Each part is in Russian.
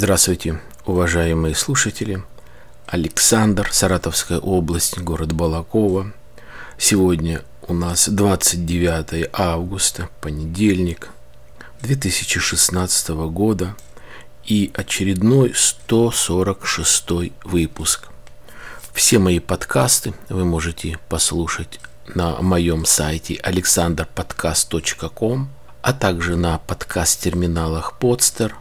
Здравствуйте, уважаемые слушатели. Александр, Саратовская область, город Балакова. Сегодня у нас 29 августа, понедельник 2016 года и очередной 146 выпуск. Все мои подкасты вы можете послушать на моем сайте alexanderpodcast.com, а также на подкаст-терминалах Podster,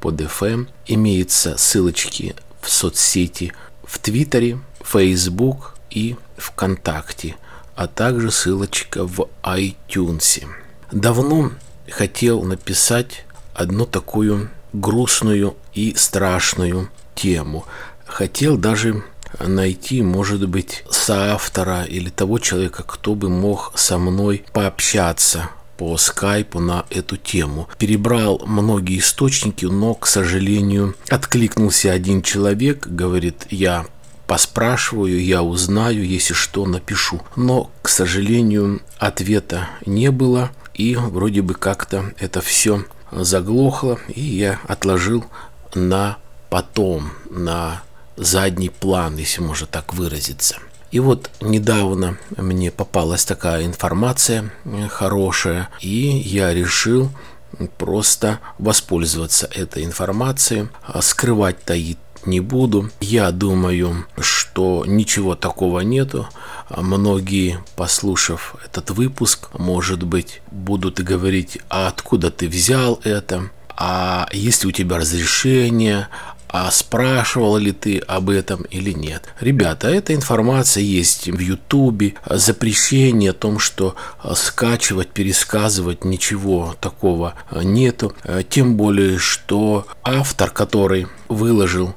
PodFM. Имеются ссылочки в соцсети в Твиттере, Facebook и ВКонтакте, а также ссылочка в iTunes. Давно хотел написать одну такую грустную и страшную тему. Хотел даже найти, может быть, соавтора или того человека, кто бы мог со мной пообщаться по скайпу на эту тему. Перебрал многие источники, но, к сожалению, откликнулся один человек, говорит, я поспрашиваю, я узнаю, если что, напишу. Но, к сожалению, ответа не было, и вроде бы как-то это все заглохло, и я отложил на потом, на задний план, если можно так выразиться. И вот недавно мне попалась такая информация э, хорошая, и я решил просто воспользоваться этой информацией. А скрывать таить не буду. Я думаю, что ничего такого нету. А многие, послушав этот выпуск, может быть, будут говорить, а откуда ты взял это, а есть ли у тебя разрешение, а спрашивал ли ты об этом или нет. Ребята, эта информация есть в Ютубе, запрещение о том, что а, скачивать, пересказывать, ничего такого а, нету. А, тем более, что автор, который выложил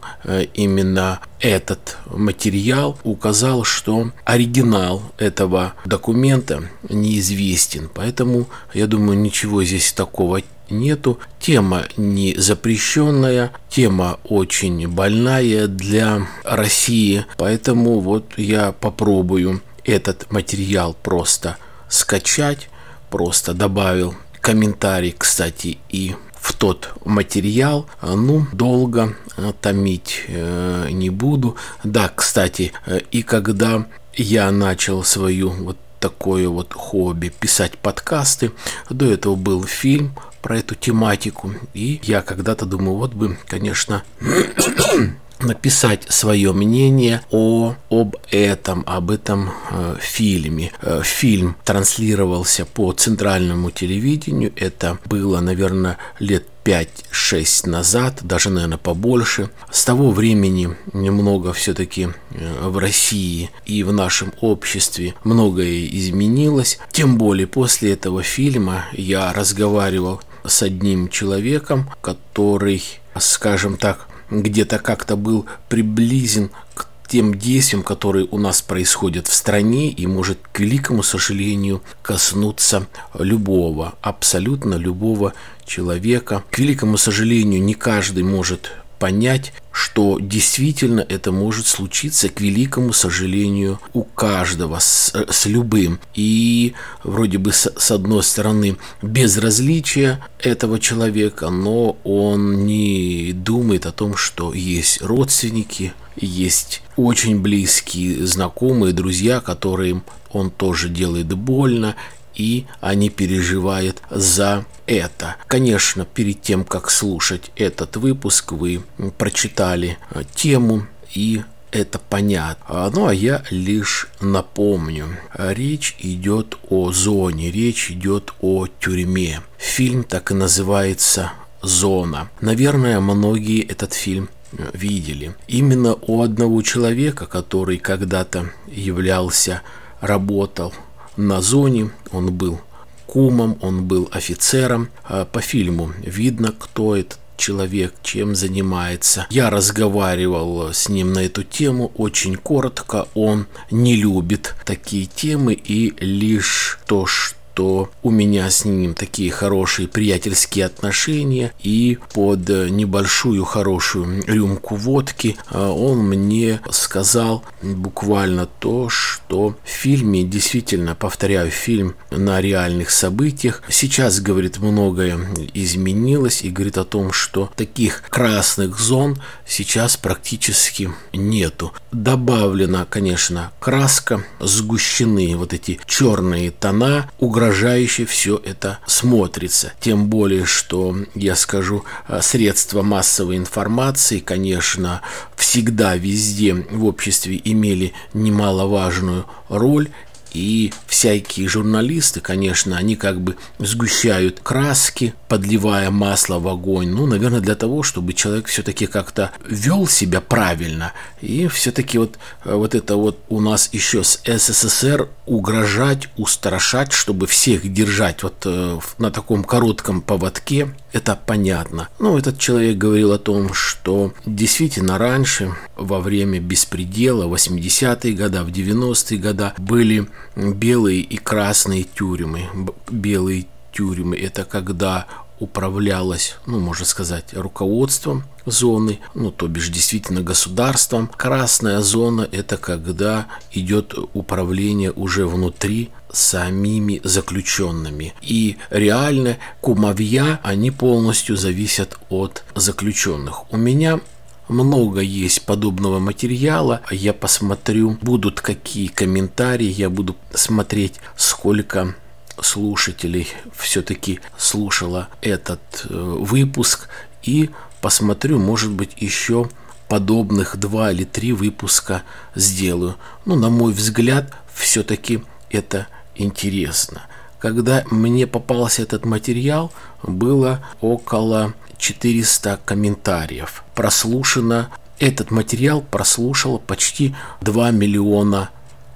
именно этот материал, указал, что оригинал этого документа неизвестен. Поэтому, я думаю, ничего здесь такого нету. Тема не запрещенная, тема очень больная для России, поэтому вот я попробую этот материал просто скачать, просто добавил комментарий, кстати, и в тот материал. Ну, долго томить э, не буду. Да, кстати, э, и когда я начал свою вот такое вот хобби писать подкасты. До этого был фильм про эту тематику. И я когда-то думаю, вот бы, конечно, написать свое мнение о, об этом, об этом э, фильме. Э, фильм транслировался по центральному телевидению. Это было, наверное, лет 5-6 назад, даже, наверное, побольше. С того времени немного все-таки э, в России и в нашем обществе многое изменилось. Тем более после этого фильма я разговаривал с одним человеком, который, скажем так, где-то как-то был приблизен к тем действиям, которые у нас происходят в стране и может, к великому сожалению, коснуться любого, абсолютно любого человека. К великому сожалению, не каждый может понять, что действительно это может случиться, к великому сожалению, у каждого, с, с любым. И вроде бы с, с одной стороны безразличие этого человека, но он не думает о том, что есть родственники, есть очень близкие знакомые, друзья, которым он тоже делает больно, и они переживают за это. Конечно, перед тем, как слушать этот выпуск, вы прочитали э, тему и это понятно. Ну а я лишь напомню. Речь идет о зоне, речь идет о тюрьме. Фильм так и называется «Зона». Наверное, многие этот фильм э, видели. Именно у одного человека, который когда-то являлся, работал на зоне, он был кумом, он был офицером. А по фильму видно, кто этот человек, чем занимается. Я разговаривал с ним на эту тему очень коротко. Он не любит такие темы и лишь то, что что у меня с ним такие хорошие приятельские отношения, и под небольшую хорошую рюмку водки а, он мне сказал буквально то, что в фильме, действительно, повторяю, фильм на реальных событиях, сейчас, говорит, многое изменилось, и говорит о том, что таких красных зон сейчас практически нету. Добавлена, конечно, краска, сгущены вот эти черные тона, угрожающе все это смотрится. Тем более, что, я скажу, средства массовой информации, конечно, всегда везде в обществе имели немаловажную роль и всякие журналисты, конечно, они как бы сгущают краски, подливая масло в огонь. Ну, наверное, для того, чтобы человек все-таки как-то вел себя правильно. И все-таки вот, вот это вот у нас еще с СССР угрожать, устрашать, чтобы всех держать вот э, на таком коротком поводке, это понятно. Ну, этот человек говорил о том, что действительно раньше, во время беспредела, 80-е годы, в 90-е годы были белые и красные тюрьмы. Белые тюрьмы – это когда управлялось, ну, можно сказать, руководством зоны, ну, то бишь действительно государством. Красная зона – это когда идет управление уже внутри самими заключенными. И реально кумовья, они полностью зависят от заключенных. У меня много есть подобного материала. Я посмотрю, будут какие комментарии, я буду смотреть, сколько слушателей все-таки слушала этот э, выпуск и посмотрю, может быть, еще подобных два или три выпуска сделаю. Ну, на мой взгляд, все-таки это интересно. Когда мне попался этот материал, было около 400 комментариев. Прослушано, этот материал прослушало почти 2 миллиона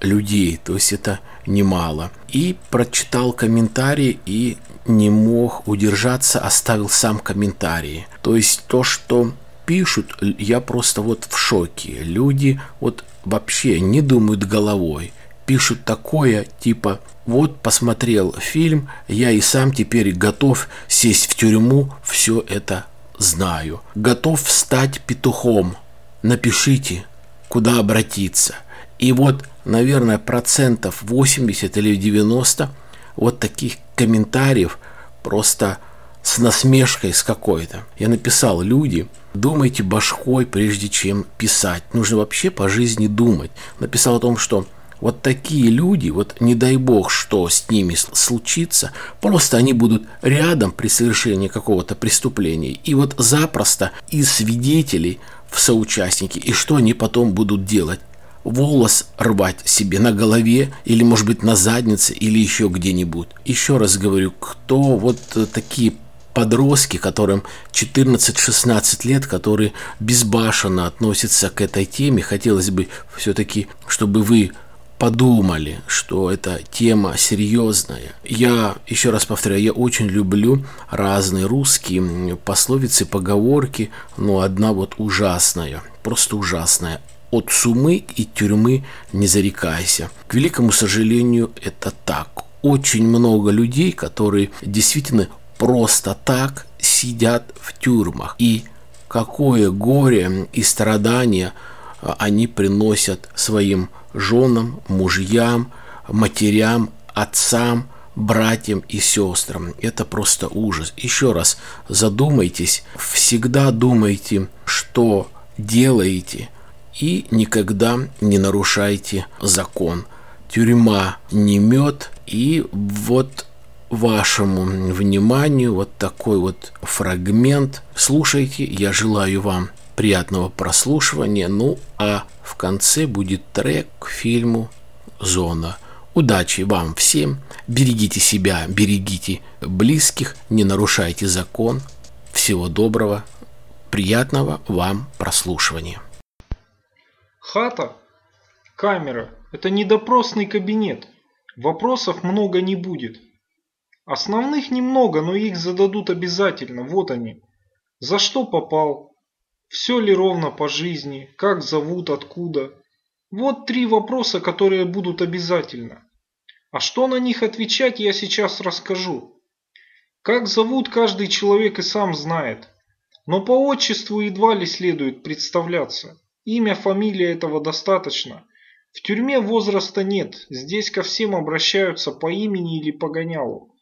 людей, то есть это немало. И прочитал комментарии и не мог удержаться, оставил сам комментарии. То есть то, что пишут, я просто вот в шоке. Люди вот вообще не думают головой. Пишут такое, типа, вот посмотрел фильм, я и сам теперь готов сесть в тюрьму, все это знаю. Готов стать петухом. Напишите, куда обратиться. И вот, наверное, процентов 80 или 90 вот таких комментариев просто с насмешкой с какой-то. Я написал, люди, думайте башкой, прежде чем писать. Нужно вообще по жизни думать. Написал о том, что вот такие люди, вот не дай бог, что с ними случится, просто они будут рядом при совершении какого-то преступления. И вот запросто из свидетелей в соучастники. И что они потом будут делать? Волос рвать себе на голове или, может быть, на заднице или еще где-нибудь. Еще раз говорю, кто вот такие подростки, которым 14-16 лет, которые безбашенно относятся к этой теме, хотелось бы все-таки, чтобы вы подумали, что эта тема серьезная. Я, еще раз повторяю, я очень люблю разные русские пословицы, поговорки, но одна вот ужасная, просто ужасная от сумы и тюрьмы не зарекайся. К великому сожалению, это так. Очень много людей, которые действительно просто так сидят в тюрьмах. И какое горе и страдания а, они приносят своим женам, мужьям, матерям, отцам, братьям и сестрам. Это просто ужас. Еще раз задумайтесь, всегда думайте, что делаете, и никогда не нарушайте закон. Тюрьма не мед, и вот вашему вниманию вот такой вот фрагмент. Слушайте, я желаю вам приятного прослушивания. Ну, а в конце будет трек к фильму «Зона». Удачи вам всем, берегите себя, берегите близких, не нарушайте закон. Всего доброго, приятного вам прослушивания. Хата? Камера. Это не допросный кабинет. Вопросов много не будет. Основных немного, но их зададут обязательно. Вот они. За что попал? Все ли ровно по жизни? Как зовут? Откуда? Вот три вопроса, которые будут обязательно. А что на них отвечать, я сейчас расскажу. Как зовут каждый человек и сам знает. Но по отчеству едва ли следует представляться. Имя, фамилия этого достаточно. В тюрьме возраста нет, здесь ко всем обращаются по имени или по гонялу.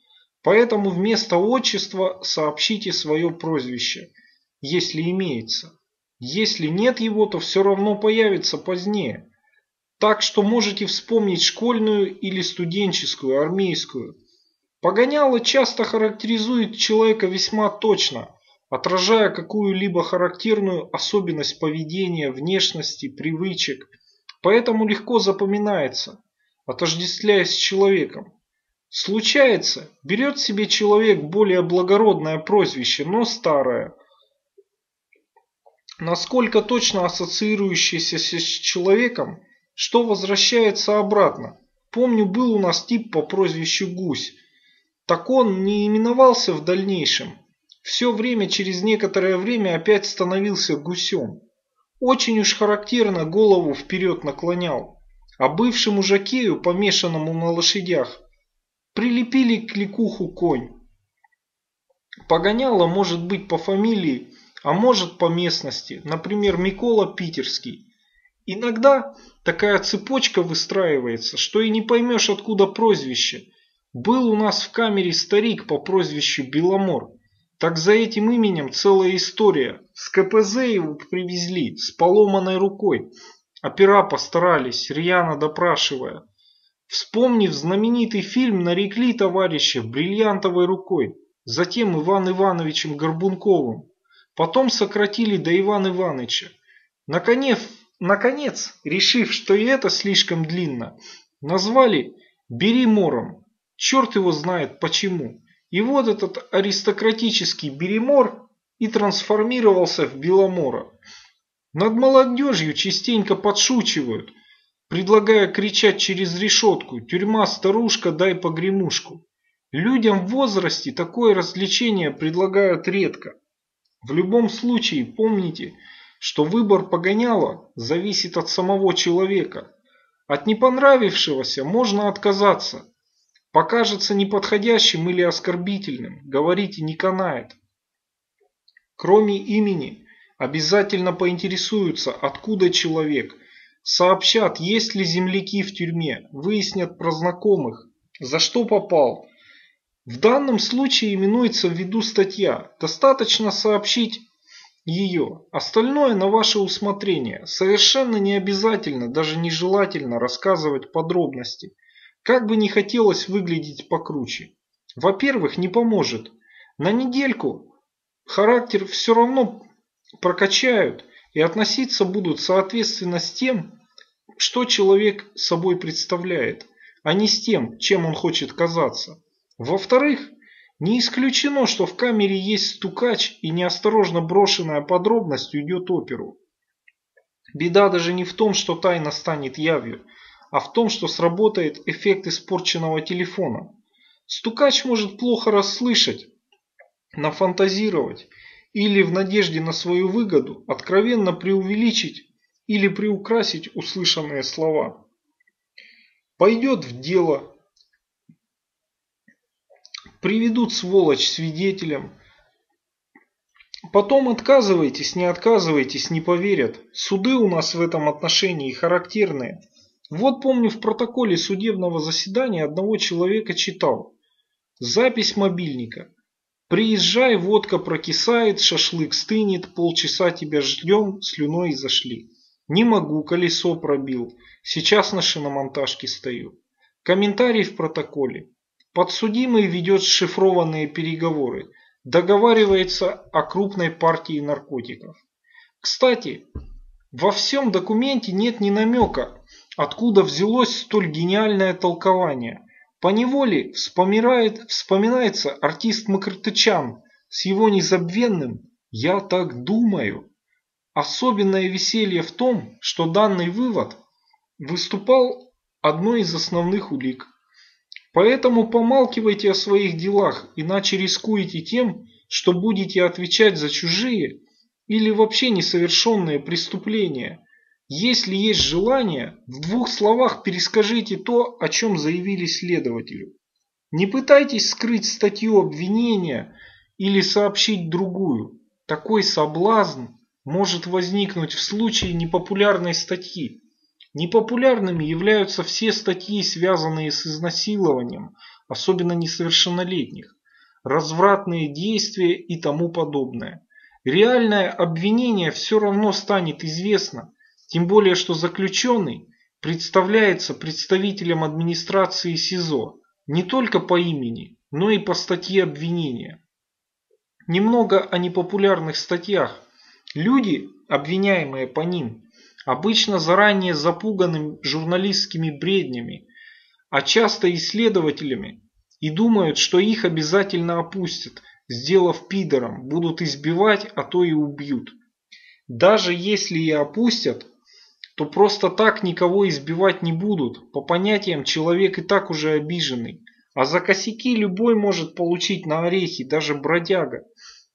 Поэтому вместо отчества сообщите свое прозвище, если имеется. Если нет его, то все равно появится позднее. Так что можете вспомнить школьную или студенческую, армейскую. Погоняло часто характеризует человека весьма точно, отражая какую-либо характерную особенность поведения, внешности, привычек. Поэтому легко запоминается, отождествляясь с человеком. Случается, берет себе человек более благородное прозвище, но старое, насколько точно ассоциирующееся с человеком, что возвращается обратно. Помню, был у нас тип по прозвищу Гусь. Так он не именовался в дальнейшем. Все время через некоторое время опять становился гусем. Очень уж характерно голову вперед наклонял. А бывшему жакею, помешанному на лошадях, прилепили к ликуху конь. Погоняло может быть по фамилии, а может по местности, например, Микола Питерский. Иногда такая цепочка выстраивается, что и не поймешь откуда прозвище. Был у нас в камере старик по прозвищу Беломор. Так за этим именем целая история. С КПЗ его привезли, с поломанной рукой. Опера постарались, рьяно допрашивая. Вспомнив знаменитый фильм, нарекли товарища бриллиантовой рукой, затем Иван Ивановичем Горбунковым. Потом сократили до Ивана Ивановича. Наконец, Наконец, решив, что и это слишком длинно, назвали Беремором. Черт его знает почему. И вот этот аристократический Беремор и трансформировался в Беломора. Над молодежью частенько подшучивают, предлагая кричать через решетку «Тюрьма, старушка, дай погремушку». Людям в возрасте такое развлечение предлагают редко. В любом случае, помните – что выбор погоняла зависит от самого человека. От непонравившегося можно отказаться. Покажется неподходящим или оскорбительным, говорите не канает. Кроме имени, обязательно поинтересуются, откуда человек, сообщат, есть ли земляки в тюрьме, выяснят про знакомых, за что попал. В данном случае именуется в виду статья. Достаточно сообщить ее. Остальное на ваше усмотрение. Совершенно не обязательно, даже нежелательно рассказывать подробности. Как бы не хотелось выглядеть покруче. Во-первых, не поможет. На недельку характер все равно прокачают и относиться будут соответственно с тем, что человек собой представляет, а не с тем, чем он хочет казаться. Во-вторых, не исключено, что в камере есть стукач и неосторожно брошенная подробность уйдет оперу. Беда даже не в том, что тайна станет явью, а в том, что сработает эффект испорченного телефона. Стукач может плохо расслышать, нафантазировать или в надежде на свою выгоду откровенно преувеличить или приукрасить услышанные слова. Пойдет в дело, приведут сволочь свидетелем. Потом отказывайтесь, не отказывайтесь, не поверят. Суды у нас в этом отношении характерные. Вот помню в протоколе судебного заседания одного человека читал. Запись мобильника. Приезжай, водка прокисает, шашлык стынет, полчаса тебя ждем, слюной зашли. Не могу, колесо пробил. Сейчас на шиномонтажке стою. Комментарий в протоколе. Подсудимый ведет шифрованные переговоры, договаривается о крупной партии наркотиков. Кстати, во всем документе нет ни намека, откуда взялось столь гениальное толкование. По неволе вспоминает, вспоминается артист Макартычан с его незабвенным «Я так думаю». Особенное веселье в том, что данный вывод выступал одной из основных улик. Поэтому помалкивайте о своих делах, иначе рискуете тем, что будете отвечать за чужие или вообще несовершенные преступления. Если есть желание, в двух словах перескажите то, о чем заявили следователю. Не пытайтесь скрыть статью обвинения или сообщить другую. Такой соблазн может возникнуть в случае непопулярной статьи. Непопулярными являются все статьи, связанные с изнасилованием, особенно несовершеннолетних, развратные действия и тому подобное. Реальное обвинение все равно станет известно, тем более что заключенный представляется представителем администрации СИЗО не только по имени, но и по статье обвинения. Немного о непопулярных статьях. Люди, обвиняемые по ним, обычно заранее запуганы журналистскими бреднями, а часто исследователями, и думают, что их обязательно опустят, сделав пидором, будут избивать, а то и убьют. Даже если и опустят, то просто так никого избивать не будут, по понятиям человек и так уже обиженный. А за косяки любой может получить на орехи, даже бродяга.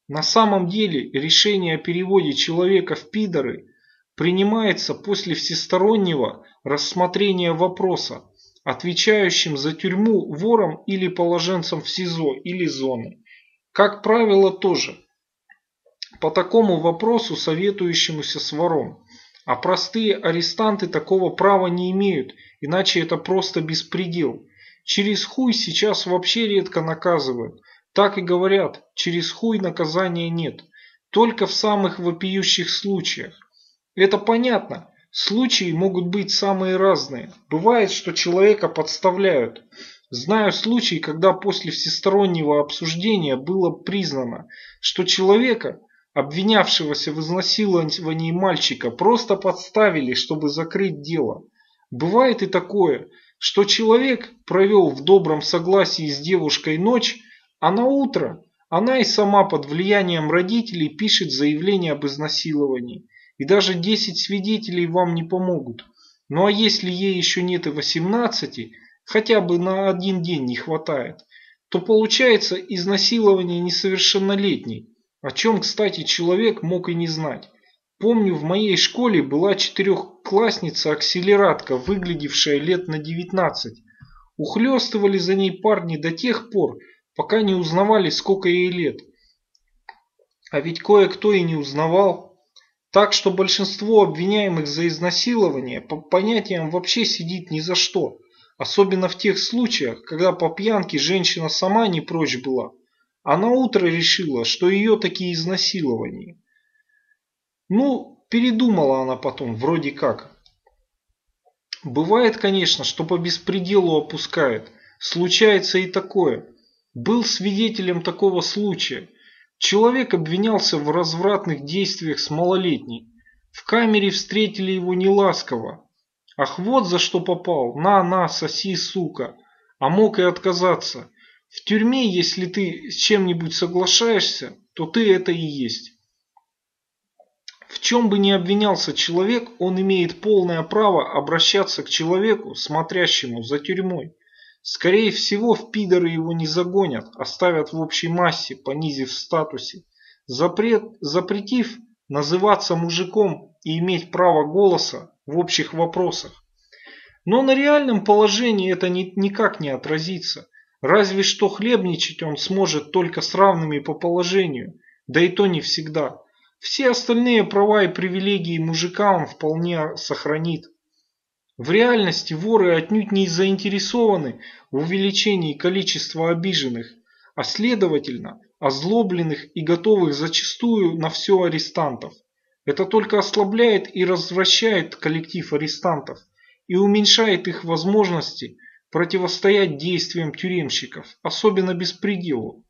На самом деле решение о переводе человека в пидоры принимается после всестороннего рассмотрения вопроса, отвечающим за тюрьму вором или положенцем в СИЗО или зоны. Как правило тоже. По такому вопросу, советующемуся с вором. А простые арестанты такого права не имеют, иначе это просто беспредел. Через хуй сейчас вообще редко наказывают. Так и говорят, через хуй наказания нет. Только в самых вопиющих случаях. Это понятно. Случаи могут быть самые разные. Бывает, что человека подставляют. Знаю случай, когда после всестороннего обсуждения было признано, что человека, обвинявшегося в изнасиловании мальчика, просто подставили, чтобы закрыть дело. Бывает и такое, что человек провел в добром согласии с девушкой ночь, а на утро она и сама под влиянием родителей пишет заявление об изнасиловании. И даже 10 свидетелей вам не помогут. Ну а если ей еще нет и 18, хотя бы на один день не хватает, то получается изнасилование несовершеннолетней, о чем, кстати, человек мог и не знать. Помню, в моей школе была четырехклассница-акселератка, выглядевшая лет на 19. Ухлёстывали за ней парни до тех пор, пока не узнавали, сколько ей лет. А ведь кое-кто и не узнавал. Так что большинство обвиняемых за изнасилование по понятиям вообще сидит ни за что. Особенно в тех случаях, когда по пьянке женщина сама не прочь была. А на утро решила, что ее такие изнасилования. Ну, передумала она потом, вроде как. Бывает, конечно, что по беспределу опускают. Случается и такое. Был свидетелем такого случая. Человек обвинялся в развратных действиях с малолетней. В камере встретили его неласково. Ах, вот за что попал. На, на, соси, сука. А мог и отказаться. В тюрьме, если ты с чем-нибудь соглашаешься, то ты это и есть. В чем бы ни обвинялся человек, он имеет полное право обращаться к человеку, смотрящему за тюрьмой. Скорее всего, в пидоры его не загонят, оставят в общей массе, понизив в статусе. Запрет, запретив называться мужиком и иметь право голоса в общих вопросах. Но на реальном положении это ни, никак не отразится. Разве что хлебничать он сможет только с равными по положению, да и то не всегда. Все остальные права и привилегии мужика он вполне сохранит. В реальности воры отнюдь не заинтересованы в увеличении количества обиженных, а следовательно озлобленных и готовых зачастую на все арестантов. Это только ослабляет и развращает коллектив арестантов и уменьшает их возможности противостоять действиям тюремщиков, особенно беспределу.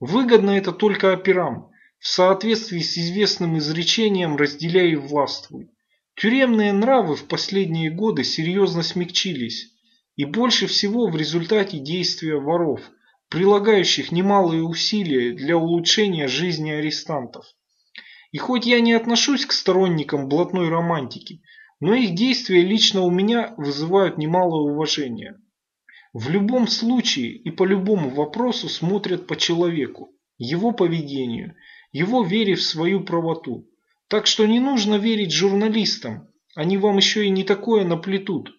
Выгодно это только операм, в соответствии с известным изречением «разделяй и властвуй». Тюремные нравы в последние годы серьезно смягчились, и больше всего в результате действия воров, прилагающих немалые усилия для улучшения жизни арестантов. И хоть я не отношусь к сторонникам блатной романтики, но их действия лично у меня вызывают немалое уважение. В любом случае и по любому вопросу смотрят по человеку, его поведению, его вере в свою правоту. Так что не нужно верить журналистам, Они вам еще и не такое наплетут.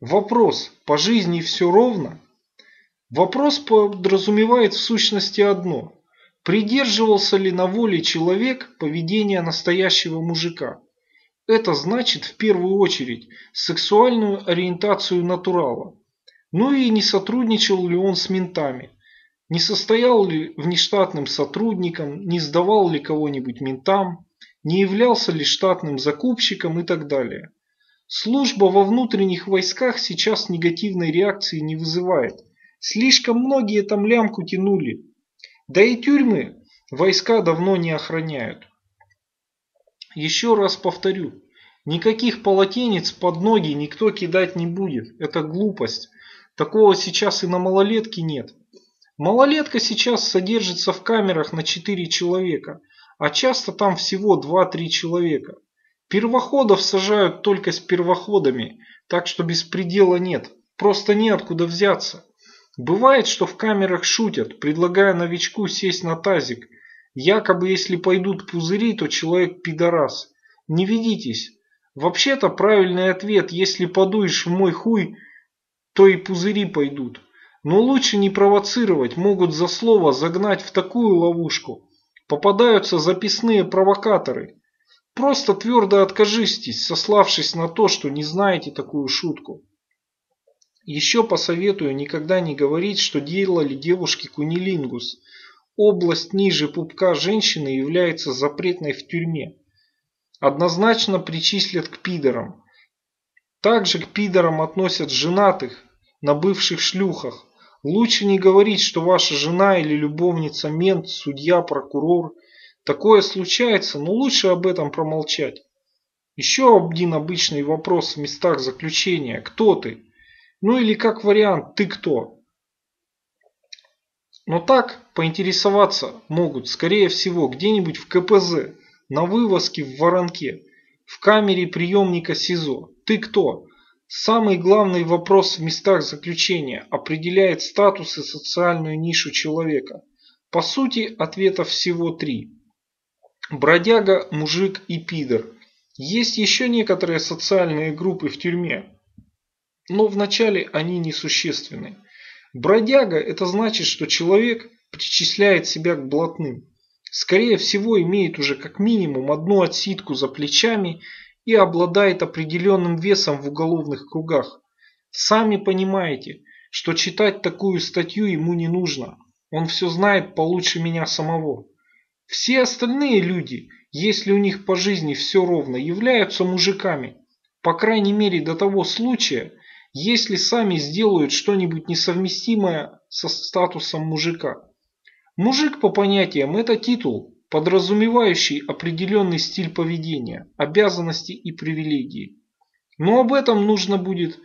Вопрос, по жизни все ровно? Вопрос подразумевает в сущности одно. Придерживался ли на воле человек поведения настоящего мужика? Это значит в первую очередь сексуальную ориентацию натурала. Ну и не сотрудничал ли он с ментами? Не состоял ли внештатным сотрудником, не сдавал ли кого-нибудь ментам, не являлся ли штатным закупщиком и так далее. Служба во внутренних войсках сейчас негативной реакции не вызывает. Слишком многие там лямку тянули. Да и тюрьмы войска давно не охраняют. Еще раз повторю, никаких полотенец под ноги никто кидать не будет. Это глупость. Такого сейчас и на малолетке нет. Малолетка сейчас содержится в камерах на 4 человека, а часто там всего 2-3 человека. Первоходов сажают только с первоходами, так что беспредела нет, просто неоткуда взяться. Бывает, что в камерах шутят, предлагая новичку сесть на тазик. Якобы если пойдут пузыри, то человек пидорас. Не ведитесь. Вообще-то правильный ответ, если подуешь в мой хуй, то и пузыри пойдут. Но лучше не провоцировать, могут за слово загнать в такую ловушку. Попадаются записные провокаторы. Просто твердо откажитесь, сославшись на то, что не знаете такую шутку. Еще посоветую никогда не говорить, что делали девушки кунилингус. Область ниже пупка женщины является запретной в тюрьме. Однозначно причислят к пидорам. Также к пидорам относят женатых, на бывших шлюхах. Лучше не говорить, что ваша жена или любовница мент, судья, прокурор. Такое случается, но лучше об этом промолчать. Еще один обычный вопрос в местах заключения. Кто ты? Ну или как вариант, ты кто? Но так поинтересоваться могут, скорее всего, где-нибудь в КПЗ, на вывозке в Воронке, в камере приемника СИЗО. Ты кто? Самый главный вопрос в местах заключения определяет статус и социальную нишу человека. По сути, ответов всего три. Бродяга, мужик и пидор. Есть еще некоторые социальные группы в тюрьме, но вначале они несущественны. Бродяга – это значит, что человек причисляет себя к блатным. Скорее всего, имеет уже как минимум одну отсидку за плечами и обладает определенным весом в уголовных кругах. Сами понимаете, что читать такую статью ему не нужно. Он все знает получше меня самого. Все остальные люди, если у них по жизни все ровно, являются мужиками. По крайней мере до того случая, если сами сделают что-нибудь несовместимое со статусом мужика. Мужик по понятиям это титул, подразумевающий определенный стиль поведения, обязанности и привилегии. Но об этом нужно будет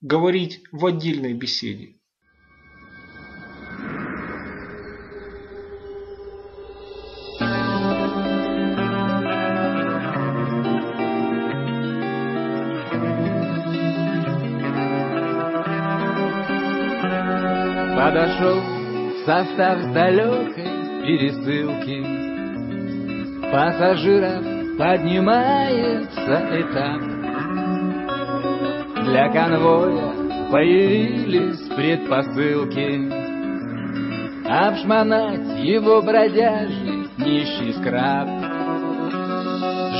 говорить в отдельной беседе. Состав далекой пересылки пассажиров поднимается этап. Для конвоя появились предпосылки Обшмонать его бродяжий нищий скраб.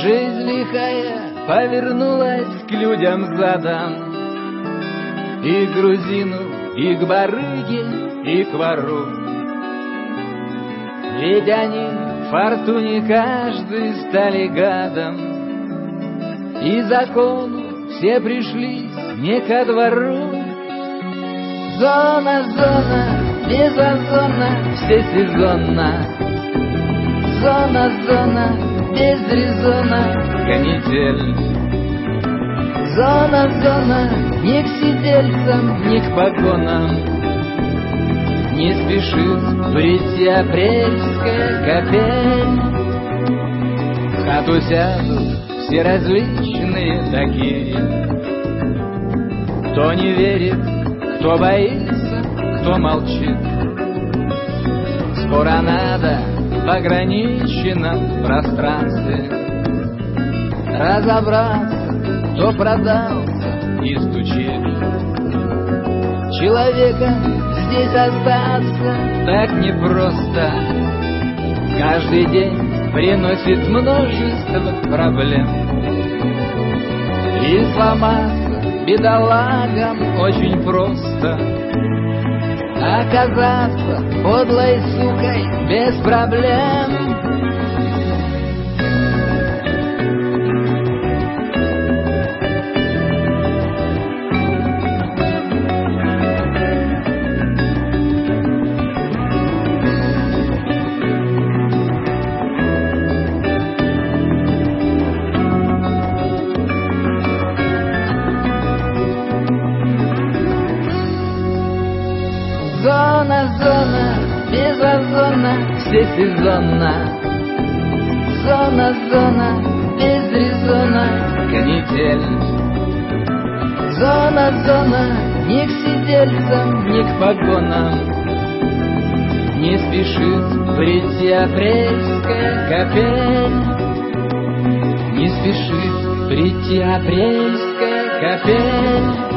Жизнь лихая повернулась к людям задом, И к грузину, и к барыге, и к вору. Они фортуне каждый стали гадом, И закону все пришли не ко двору. Зона, зона, безозонно, всесезонно. Зона, зона, без резона, канитель. Зона, зона, ни к сидельцам, ни к погонам, не спешит прийти апрельская капель. В хату сядут все различные такие, Кто не верит, кто боится, кто молчит. Скоро надо в ограниченном пространстве разобраться, кто продался и стучит. Человека здесь остаться так непросто. Каждый день приносит множество проблем. И сломаться бедолагам очень просто. Оказаться подлой сукой без проблем. Озона, всесезонно. Зона, зона, без резона, канитель. Зона, зона, ни к сидельцам, ни к погонам. Не спешит прийти апрельская капель. Не спешит прийти апрельская капель.